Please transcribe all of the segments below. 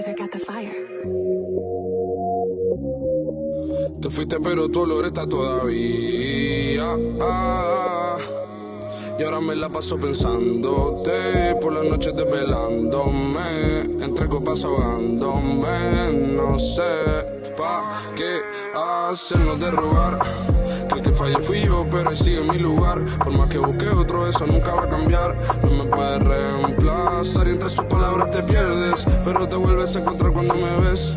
Budweiser got the fire. Te fuiste pero tu olor está todavía. Ah, y ahora me la paso pensándote por las noches desvelándome, entre copas ahogándome, no sé pa' qué hacernos de rogar. Que el que fallé fui yo, pero ahí sigue mi lugar. Por más que busque otro, eso nunca va a cambiar. No me puedes y entre sus palabras te pierdes, pero te vuelves a encontrar cuando me ves.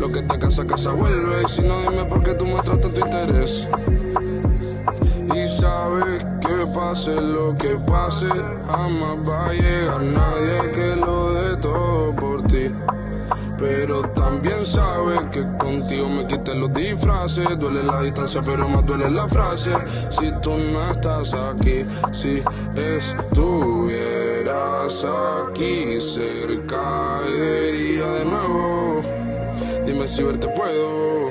Lo que te casa, casa vuelve. Y si no, dime por qué tú muestras tanto interés. Y sabes que pase lo que pase, jamás va a llegar nadie que lo dé todo por ti. Pero también sabes que contigo me quité los disfraces. Duele la distancia, pero más duele la frase. Si tú no estás aquí, si estuvieras aquí cerca, iría de nuevo. Dime si verte puedo.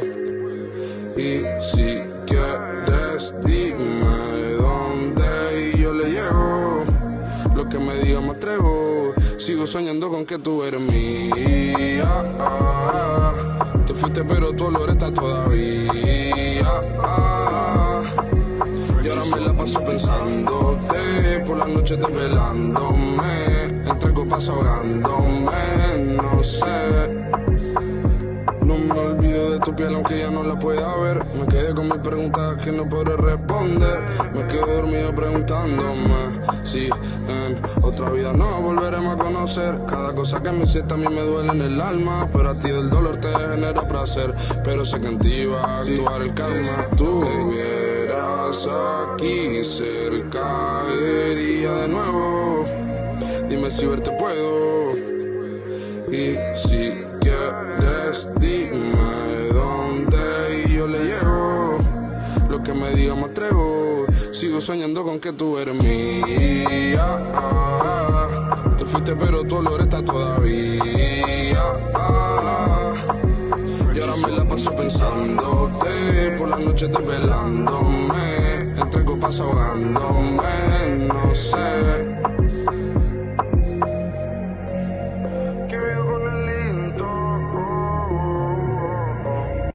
Y si quieres, dime dónde y yo le llevo. Lo que me diga me atrevo. Sigo soñando con que tú eres. Te fuiste, pero tu olor está todavía. Y ahora me la paso pensándote por las noches desvelándome, entre copas ahogándome, no sé. No me olvido de tu piel aunque ya no la pueda ver. Me quedé con mis preguntas que no podré responder. Me quedo dormido preguntándome si en otra vida nos volveremos a conocer. Cada cosa que me hiciste a mí me duele en el alma. Pero a ti el dolor te genera placer. Pero sé que en ti va a actuar el karma. Tú estuvieras aquí cerca, iría de nuevo. Dime si verte puedo. Y si sigo soñando con que tú eres Te fuiste, pero tu olor está todavía. Y ahora me la paso pensándote, por la noche desvelándome, entre copas ahogándome, no sé.